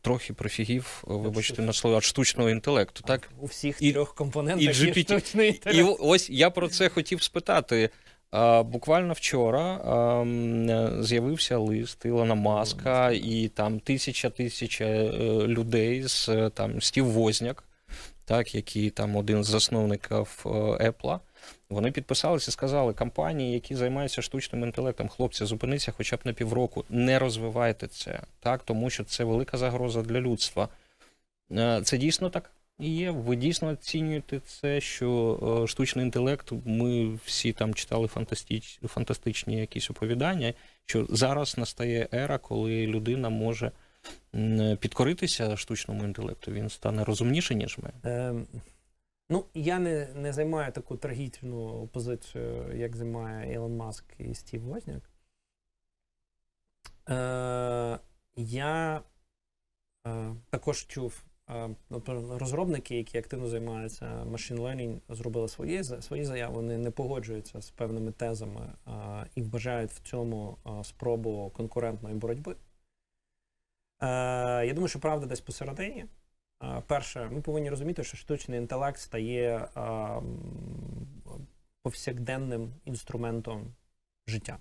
трохи профігів, е, вибачте на слово, від штучного інтелекту. Так? У всіх І- трьох компонентах і є GPT. штучний І ось я про це хотів спитати. Буквально вчора з'явився лист Ілона Маска, і там тисяча тисяча е, людей з е, там Стів Возняк, так, який там один з засновників е, Apple, вони підписалися і сказали, компанії, які займаються штучним інтелектом, хлопці, зупиниться хоча б на півроку, не розвивайте це, так, тому що це велика загроза для людства. Це дійсно так є. Ви дійсно оцінюєте це, що е, штучний інтелект, ми всі там читали фантастич, фантастичні якісь оповідання, що зараз настає ера, коли людина може підкоритися штучному інтелекту. Він стане розумніше, ніж ми. Ем, ну, я не, не займаю таку трагічну позицію, як займає Ілон Маск і Стів Возняк. Е, я е, також чув, е, розробники, які активно займаються machine learning, зробили свої, свої заяви, вони не погоджуються з певними тезами і вбажають в цьому спробу конкурентної боротьби. Я думаю, що правда десь посередині. Перше, ми повинні розуміти, що штучний інтелект стає повсякденним інструментом життя.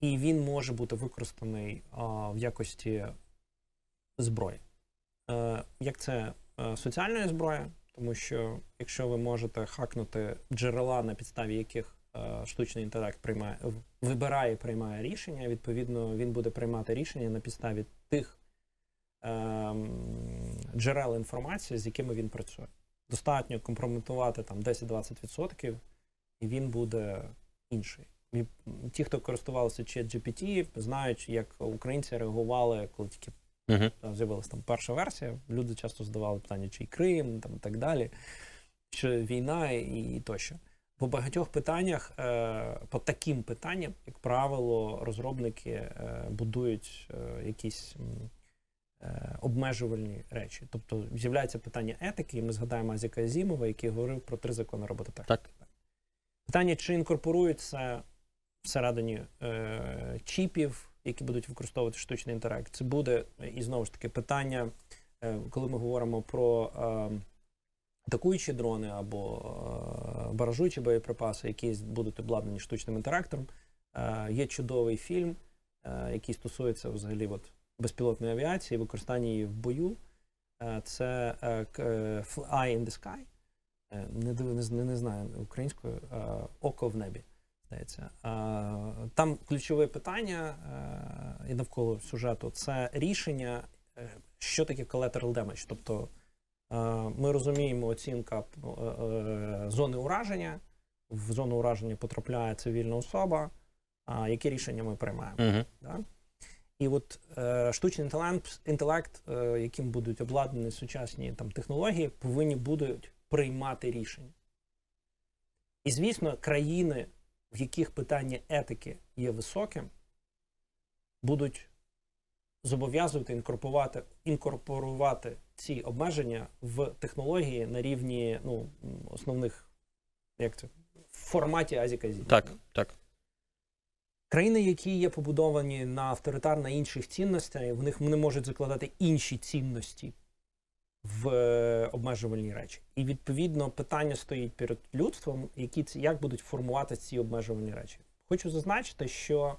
І він може бути використаний в якості зброї. Е, Як це е, соціальної зброї, тому що якщо ви можете хакнути джерела, на підставі яких е, штучний інтелект приймає, вибирає, приймає рішення, відповідно, він буде приймати рішення на підставі тих ем, джерел інформації, з якими він працює. Достатньо компрометувати там 10-20%, і він буде інший. І ті, хто користувалися ChatGPT, знають, як українці реагували, коли тільки Угу. там з'явилася там перша версія. Люди часто задавали питання, чи Крим, там і так далі, чи війна і тощо. По багатьох питаннях, е, по таким питанням, як правило, розробники е, будують е, якісь е, обмежувальні речі. Тобто з'являється питання етики, і ми згадаємо Азіка Азімова, який говорив про три закони робототехніки. Так. Питання, чи інкорпорують це всередині е, чіпів, які будуть використовувати штучний інтелект. Це буде і знову ж таки питання, е, коли ми говоримо про е, атакуючі дрони або е, баражуючі боєприпаси, які будуть обладнані штучним інтелектом. Е, є чудовий фільм, який стосується взагалі от, безпілотної авіації, використання її в бою. Це Eye in the Sky. Не, не, не, знаю українською, око в небі. Здається. Е, Там ключове питання е, і навколо сюжету це рішення, е, що таке collateral damage. Тобто ми розуміємо оцінка зони ураження. В зону ураження потрапляє цивільна особа. А які рішення ми приймаємо? Угу. Да? І от е, штучний інтелект, інтелект е, яким будуть обладнані сучасні там, технології, повинні будуть приймати рішення. І, звісно, країни, в яких питання етики є високим, будуть зобов'язувати інкорпорувати, інкорпорувати ці обмеження в технології на рівні ну, основних, як це, в форматі Азіказі. Так, так. Країни, які є побудовані на авторитар на інших цінностях, в них вони можуть закладати інші цінності в е, обмежувальні речі. І відповідно питання стоїть перед людством, які ці як будуть формувати ці обмежувальні речі. Хочу зазначити, що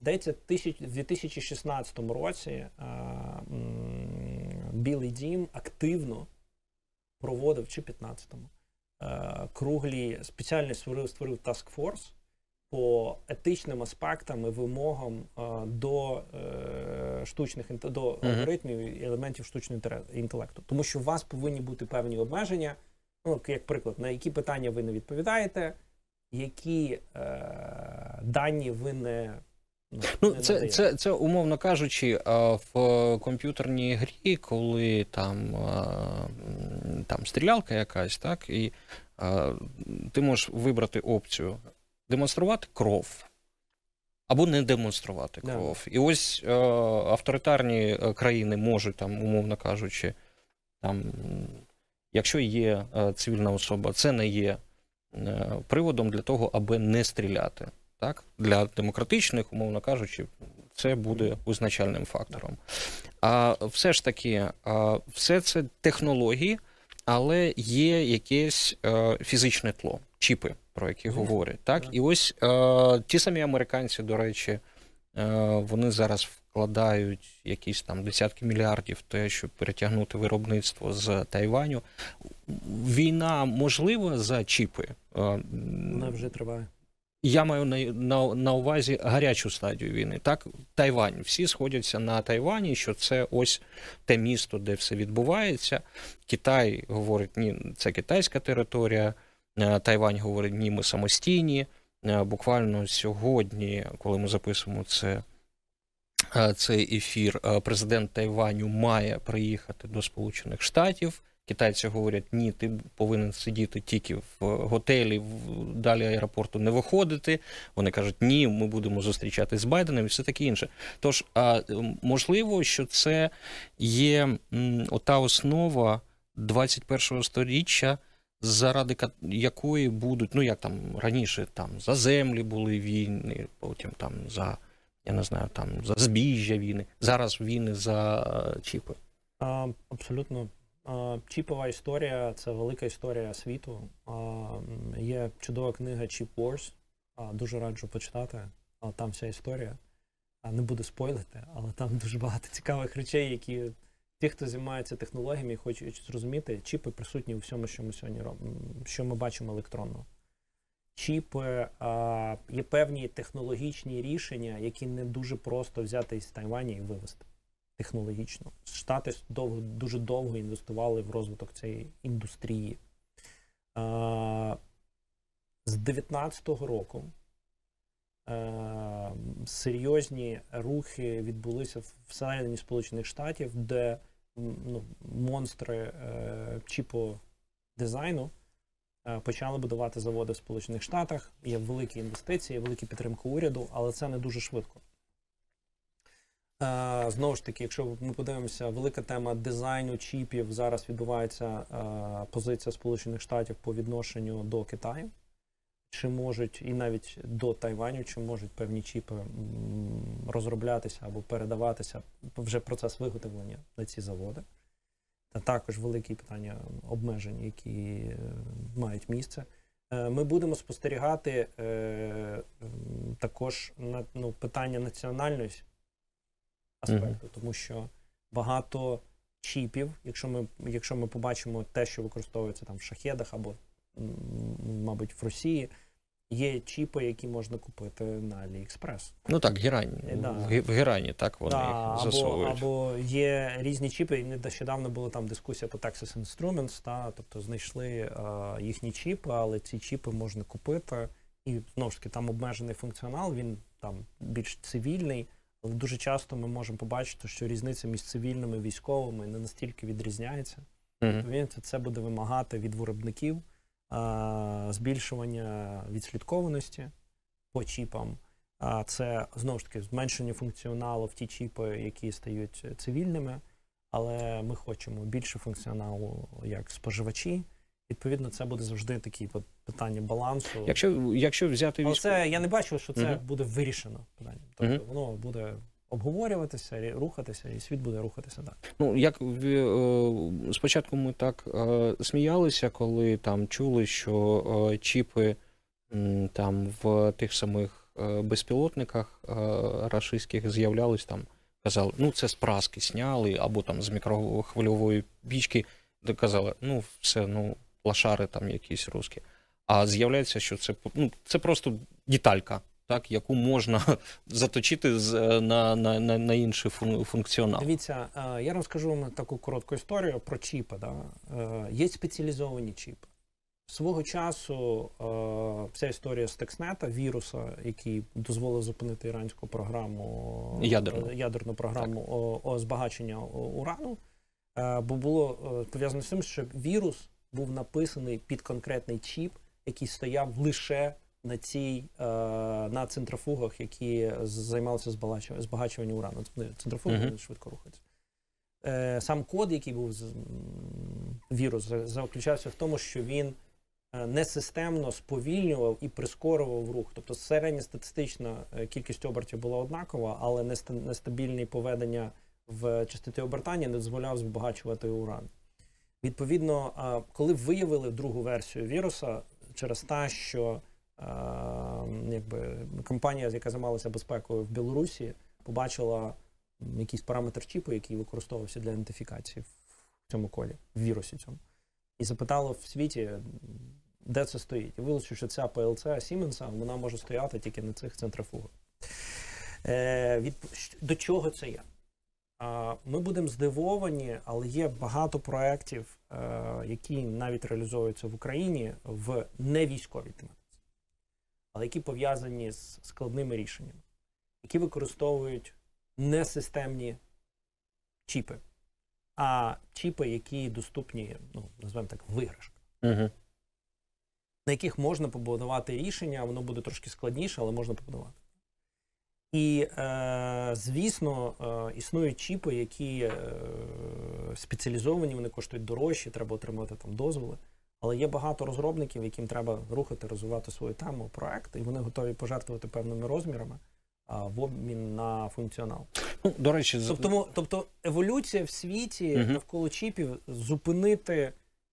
здається, в 2016 році а, м, Білий Дім активно проводив чи 15-му е, круглі спеціально створив створив force по етичним аспектам і вимогам е, до е, штучних до алгоритмів і елементів штучного інтелекту. Тому що у вас повинні бути певні обмеження. Ну, як приклад, на які питання ви не відповідаєте, які е, дані ви не. Ну, не це, надаєте. це, це умовно кажучи, в комп'ютерній грі, коли там, там стрілялка якась, так, і ти можеш вибрати опцію демонструвати кров. Або не демонструвати кров. І ось е, авторитарні е, країни можуть, там, умовно кажучи, там, якщо є е, цивільна особа, це не є е, приводом для того, аби не стріляти. Так? Для демократичних, умовно кажучи, це буде визначальним фактором. А все ж таки, а, все це технології, але є якесь е, фізичне тло, чіпи, про які говорять. Так? І ось е, ті самі американці, до речі, е, вони зараз вкладають якісь там десятки мільярдів те, щоб перетягнути виробництво з Тайваню. Війна можлива за чіпи. Е, Вона вже триває. Я маю на, на, на увазі гарячу стадію війни. Так, Тайвань. Всі сходяться на Тайвані, що це ось те місто, де все відбувається. Китай говорить, ні, це китайська територія. Е, Тайвань говорить, ні, ми самостійні. Е, Буквально сьогодні, коли ми записуємо це, е, цей ефір, президент Тайваню має приїхати до Сполучених Штатів. Китайці говорять, ні, ти повинен сидіти тільки в готелі, далі аеропорту не виходити. Вони кажуть, ні, ми будемо зустрічатись з Байденом і все таке інше. Тож, а, можливо, що це є ота основа 21-го сторіччя, заради якої будуть, ну як там раніше, там за землі були війни, потім там за, я не знаю, там за збіжжя війни, зараз війни за е, чіпи. А, абсолютно. Чіпова історія це велика історія світу. Є чудова книга Chip Wars. Дуже раджу почитати. Там вся історія. Не буду спойлити, але там <laughs> дуже багато цікавих речей, які ті, хто займається технологіями, і хочуть зрозуміти, чіпи присутні у всьому, що ми сьогодні робимо, що ми бачимо електронно. Чіпи є певні технологічні рішення, які не дуже просто взяти із Тайвані і вивести технологічно. Штати довго, дуже довго інвестували в розвиток цієї індустрії. З 19-го року серйозні рухи відбулися всередині Сполучених Штатів, де ну, монстри е, чіпо дизайну е, почали будувати заводи в Сполучених Штатах. Є великі інвестиції, великі підтримка уряду, але це не дуже швидко. Е, Знову ж таки, якщо ми подивимося, велика тема дизайну чіпів зараз відбувається е, позиція Сполучених Штатів по відношенню до Китаю. Чи можуть, і навіть до Тайваню, чи можуть певні чіпи розроблятися або передаватися вже процес виготовлення на ці заводи. Та також великі питання обмежень, які е, мають місце. Ми будемо спостерігати також на ну, питання національної аспекту, тому що багато чіпів, якщо ми, якщо ми побачимо те, що використовується там в шахедах або, мабуть, в Росії, є чіпи, які можна купити на AliExpress. Ну так, герань. Е, да. В, ге- герані, так вони Да, їх або, засовують. або є різні чіпи, і нещодавно була там дискусія по Texas Instruments, та, тобто знайшли е, їхні чіпи, але ці чіпи можна купити. І знову ж таки, там обмежений функціонал, він там більш цивільний, дуже часто ми можемо побачити, що різниця між цивільними і військовими не настільки відрізняється. Розумієте, це буде вимагати від виробників а, збільшування відслідкованості по чіпам. А це знову ж таки зменшення функціоналу в ті чіпи, які стають цивільними, але ми хочемо більше функціоналу як споживачі. Відповідно, це буде завжди такі питання балансу. Якщо, якщо взяти Але це я не бачу, що це Мгм. буде вирішено питання. Тобто Мгм. воно буде обговорюватися, рухатися, і світ буде рухатися далі. Ну, як е, спочатку ми так е, сміялися, коли там чули, що е, чіпи там в тих самих безпілотниках рашистських з'являлись там, казали, ну це з праски сняли, або там з мікрохвильової пічки, де казали, ну все, ну, лашари там якісь русські. А з'являється, що це ну, це просто деталька, так, яку можна <laughs> заточити з, е, на, на, на, на інший фун- функціонал. Дивіться, е, я розкажу вам таку коротку історію про чіпи. Да? Е, Є спеціалізовані чіпи. Свого часу е, вся історія з Текснета, віруса, який дозволив зупинити іранську програму Ядерну. е, ядерну програму о, о збагачення урану, е, бо було е, пов'язано з тим, що вірус був написаний під конкретний чіп, який стояв лише на цій е, на центрофугах, які займалися збагачуванням урану. Центрофуги Мгм. вони швидко рухаються. Е, Сам код, який був з- вірус, заключався в тому, що він е, несистемно сповільнював і прискорював рух. Тобто середньостатистична кількість обертів була однакова, але неста- нестабільне поведення в частоті обертання не дозволяв збагачувати уран. Відповідно, коли виявили другу версію віруса через те, що якби, компанія, яка займалася безпекою в Білорусі, побачила якийсь параметр чіпу, який використовувався для ідентифікації в цьому колі, в вірусі цьому, і запитала в світі, де це стоїть. І вилучив, що ця PLC Сіменса вона може стояти тільки на цих центрофугах. Е, від, до чого це є? Ми будемо здивовані, але є багато проєктів, е, які навіть реалізовуються в Україні в невійськовій тематиці, але які пов'язані з складними рішеннями, які використовують несистемні чіпи, а чіпи, які доступні, ну, називаємо так, виграшка, Угу. на яких можна побудувати рішення, воно буде трошки складніше, але можна побудувати. І, е, звісно, е, існують чіпи, які е, спеціалізовані, вони коштують дорожче, треба отримати там дозволи. Але є багато розробників, яким треба рухати, розвивати свою тему, проект, і вони готові пожертвувати певними розмірами а, в обмін на функціонал. Ну, до речі, Тобто, тобто еволюція в світі Мгм. навколо чіпів зупинити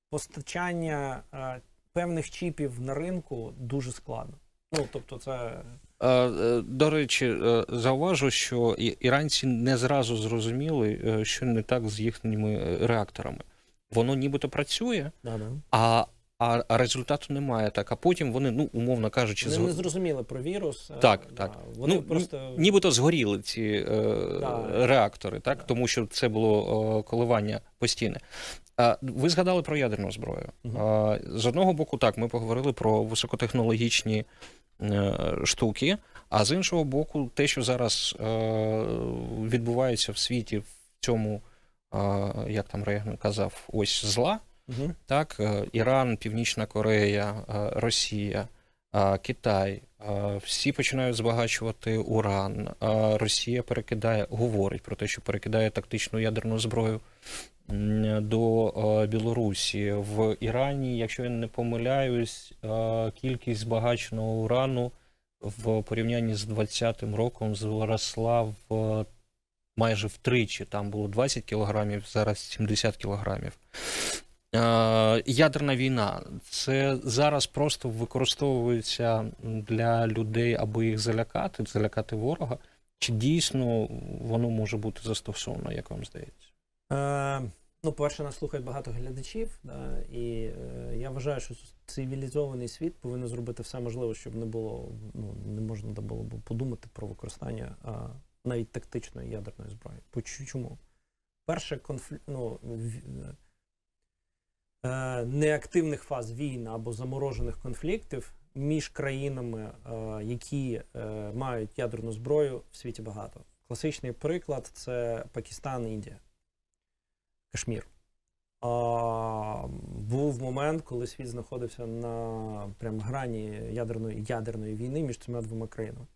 постачання е, певних чіпів на ринку дуже складно. Ну тобто, це до речі, е, зауважу, що іранці не зразу зрозуміли, що не так з їхніми реакторами. Воно нібито працює, а а а результату немає. Так, а потім вони, ну умовно кажучи, вони не зрозуміли про вірус. Так, так. Вони ну, просто нібито згоріли ці е, да. реактори, так да. тому що це було е, коливання постійне. А ви згадали про ядерну зброю. Угу. А, З одного боку, так, ми поговорили про високотехнологічні е, штуки, а з іншого боку, те, що зараз е, відбувається в світі в цьому, е, як там Рейган казав, ось зла. Угу. Так, е, Іран, Північна Корея, е, Росія, е, Китай. Всі починають збагачувати Уран. Росія перекидає, говорить про те, що перекидає тактичну ядерну зброю до Білорусі. В Ірані, якщо я не помиляюсь, кількість збагаченого урану в порівнянні з 20-м роком зросла в майже втричі. Там було 20 кілограмів, зараз 70 кілограмів. Ядерна війна це зараз просто використовується для людей, аби їх залякати, залякати ворога. Чи дійсно воно може бути застосовано, як вам здається? Е, Ну, по-перше, нас слухають багато глядачів, да, і е, я вважаю, що цивілізований світ повинен зробити все можливе, щоб не було, ну не можна було б подумати про використання а, навіть тактичної ядерної зброї. Чому? Перше конфлікт, ну, Е, неактивних фаз війн або заморожених конфліктів між країнами, е, які е, мають ядерну зброю в світі багато. Класичний приклад це Пакистан, Індія, Кашмір. Був момент, коли світ знаходився на прям грані ядерної ядерної війни між цими двома країнами.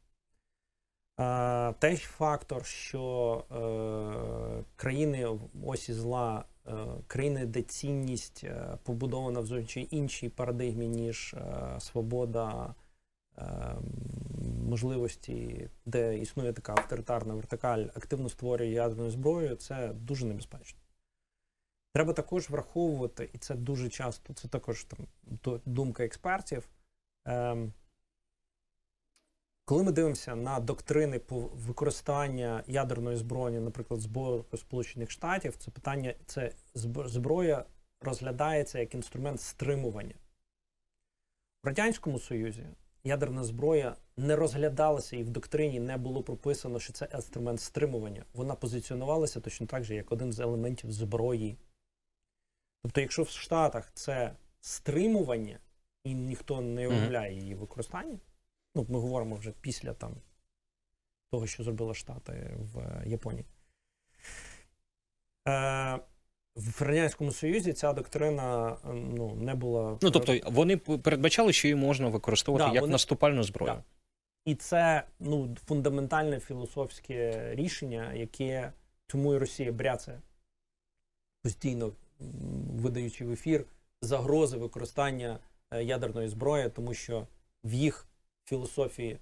Той фактор, що країни осі зла Е, країни, де цінність е, побудована в зовсім іншій парадигмі, ніж е, свобода можливості, де існує така авторитарна вертикаль, активно створює ядерну зброю, це дуже небезпечно. Треба також враховувати, і це дуже часто, це також там думка експертів. Ем, коли ми дивимося на доктрини використання ядерної зброї, наприклад, з Сполучених Штатів, це питання, це зброя розглядається як інструмент стримування. В Радянському Союзі ядерна зброя не розглядалася і в доктрині не було прописано, що це інструмент стримування. Вона позиціонувалася точно так же, як один з елементів зброї. Тобто, якщо в Штатах це стримування, і ніхто не уявляє її використання. Ну, ми говоримо вже після там того, що зробили Штати в Японії. Е, В Радянському Союзі ця доктрина ну, не була. Ну, тобто, вони передбачали, що її можна використовувати да, як вони... наступальну зброю. Да. І це ну, фундаментальне філософське рішення, яке тому і Росія бряце постійно видаючи в ефір загрози використання е, ядерної зброї, тому що в їх філософії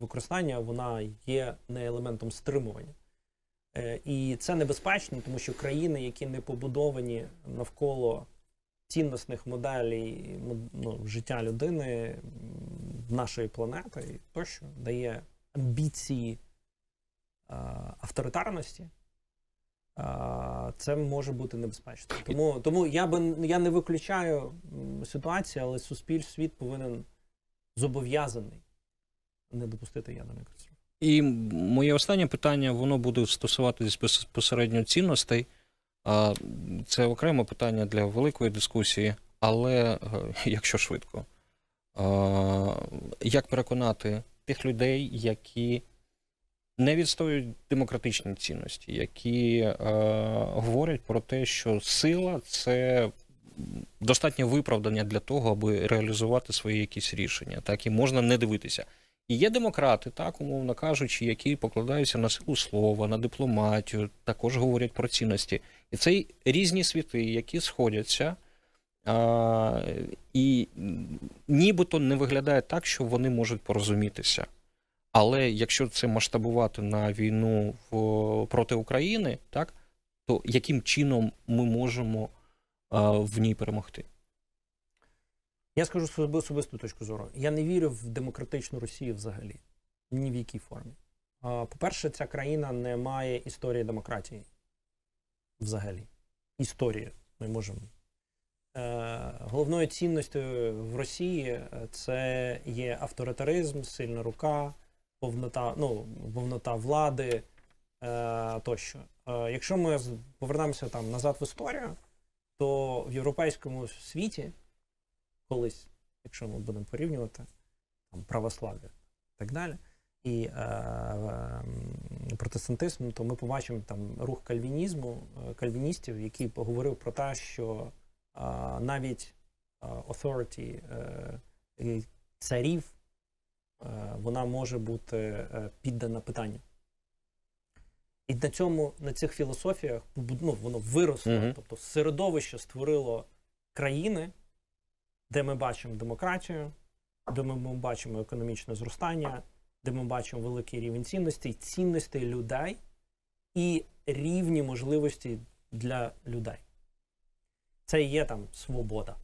використання вона є не елементом стримування. Е, і це небезпечно, тому що країни, які не побудовані навколо цінностних моделей ну, життя людини, нашої планети, тощо дає амбіції авторитарності, а, це може бути небезпечно. Тому тому я би я не виключаю ситуацію, але суспільство світ повинен зобов'язаний не допустити ядерної катастрофи. І моє останнє питання воно буде стосуватись безпосередньо цінностей. Це окреме питання для великої дискусії, але е, якщо швидко, як переконати тих людей, які не відстоюють демократичні цінності, які е, говорять про те, що сила це достатнє виправдання для того, аби реалізувати свої якісь рішення, так і можна не дивитися. І є демократи, так умовно кажучи, які покладаються на силу слова, на дипломатію, також говорять про цінності. І це різні світи, які сходяться, а, і нібито не виглядає так, що вони можуть порозумітися. Але якщо це масштабувати на війну в, проти України, так, то яким чином ми можемо а, в ній перемогти? Я скажу свою особисту точку зору. Я не вірю в демократичну Росію взагалі. Ні в якій формі. По-перше, ця країна не має історії демократії. Взагалі. Історії ми можемо. Е, головною цінністю в Росії е, це є авторитаризм, сильна рука, повнота, ну, повнота влади е, тощо. Е, якщо ми повернемося там назад в історію, то в європейському світі колись, якщо ми будемо порівнювати там, православ'я і так далі, і е, ем, протестантизм, то ми побачимо там рух кальвінізму, е, кальвіністів, який говорив про те, що е, навіть е, authority е, царів е, вона може бути е, піддана питанню. І на цьому, на цих філософіях ну, воно виросло, Мгм. тобто середовище створило країни, де ми бачимо демократію, де ми, ми бачимо економічне зростання, де ми бачимо великий рівень цінностей, цінностей людей і рівні можливості для людей. Це і є там свобода.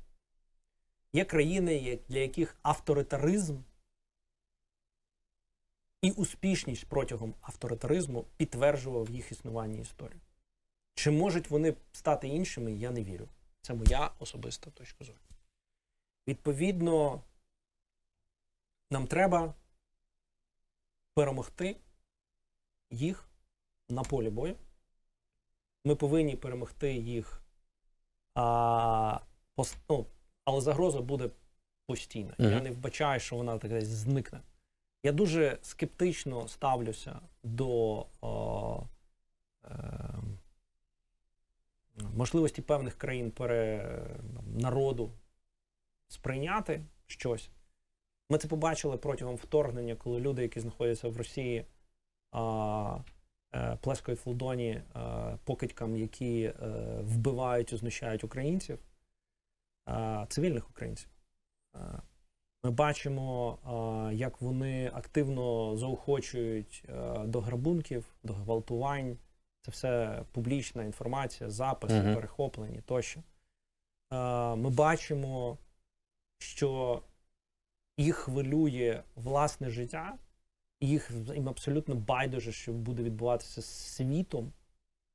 Є країни, для яких авторитаризм і успішність протягом авторитаризму підтверджував їх існування історії. Чи можуть вони стати іншими, я не вірю. Це моя особиста точка зору. Відповідно, нам треба перемогти їх на полі бою. Ми повинні перемогти їх, а, пос- ну, але загроза буде постійна. Я не вбачаю, що вона так десь зникне. Я дуже скептично ставлюся до о, е, можливості певних країн пере, народу сприйняти щось. Ми це побачили протягом вторгнення, коли люди, які знаходяться в Росії, а, е, плескають в е, покидькам, які е, вбивають і знущають українців, е, цивільних українців. Ми бачимо, як вони активно заохочують до грабунків, до гвалтувань. Це все публічна інформація, записи, Мгм. перехоплені тощо. Ми бачимо, що їх хвилює власне життя, і їх їм абсолютно байдуже, що буде відбуватися з світом,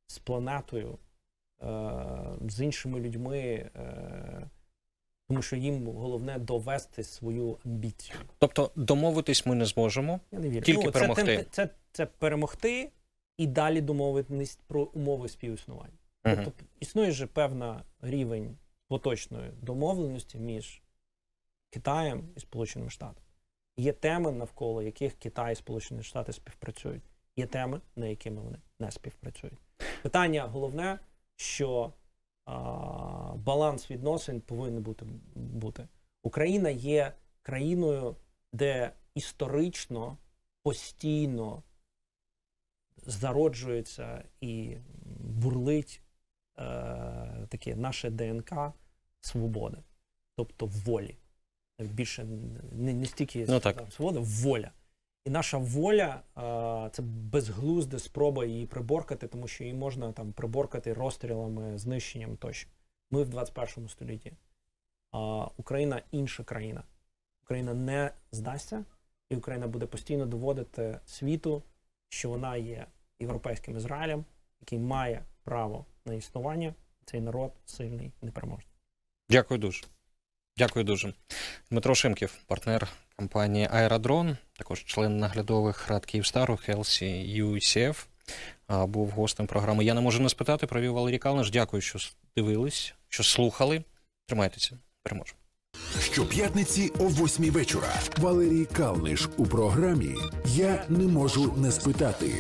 з планетою, е, з іншими людьми, е, тому що їм головне довести свою амбіцію. Тобто домовитись ми не зможемо. Я не вірю. Тільки це, перемогти. Це, це, це перемогти і далі домовитись про умови співіснування. Мгм. Тобто існує же певна рівень поточної домовленості між Китаєм і Сполученими Штатами. Є теми, навколо яких Китай і Сполучені Штати співпрацюють. Є теми, на якими вони не співпрацюють. Питання головне, що баланс відносин повинен бути, бути. Україна є країною, де історично постійно зароджується і бурлить е, таке наше ДНК свободи, тобто волі. Навіть Більше не, не стільки Ну, так. свобода, воля. І наша воля е, це безглузда спроба її приборкати, тому що її можна там приборкати розстрілами, знищенням тощо. Ми в 21 столітті. Україна інша країна. Україна не здасться, і Україна буде постійно доводити світу, що вона є європейським Ізраїлем, який має право на існування. Цей народ сильний, непереможний. Дякую дуже. Дякую дуже. Дмитро Шимків, партнер компанії Аеродрон, також член наглядових рад Київстару, Helsi UCF, був гостем програми. Я не можу не спитати, провів Валерій Калниш. Дякую, що дивились, що слухали. Тримайтеся, переможемо. Щоп'ятниці о 8 вечора. Валерій Калниш у програмі Я не можу не спитати.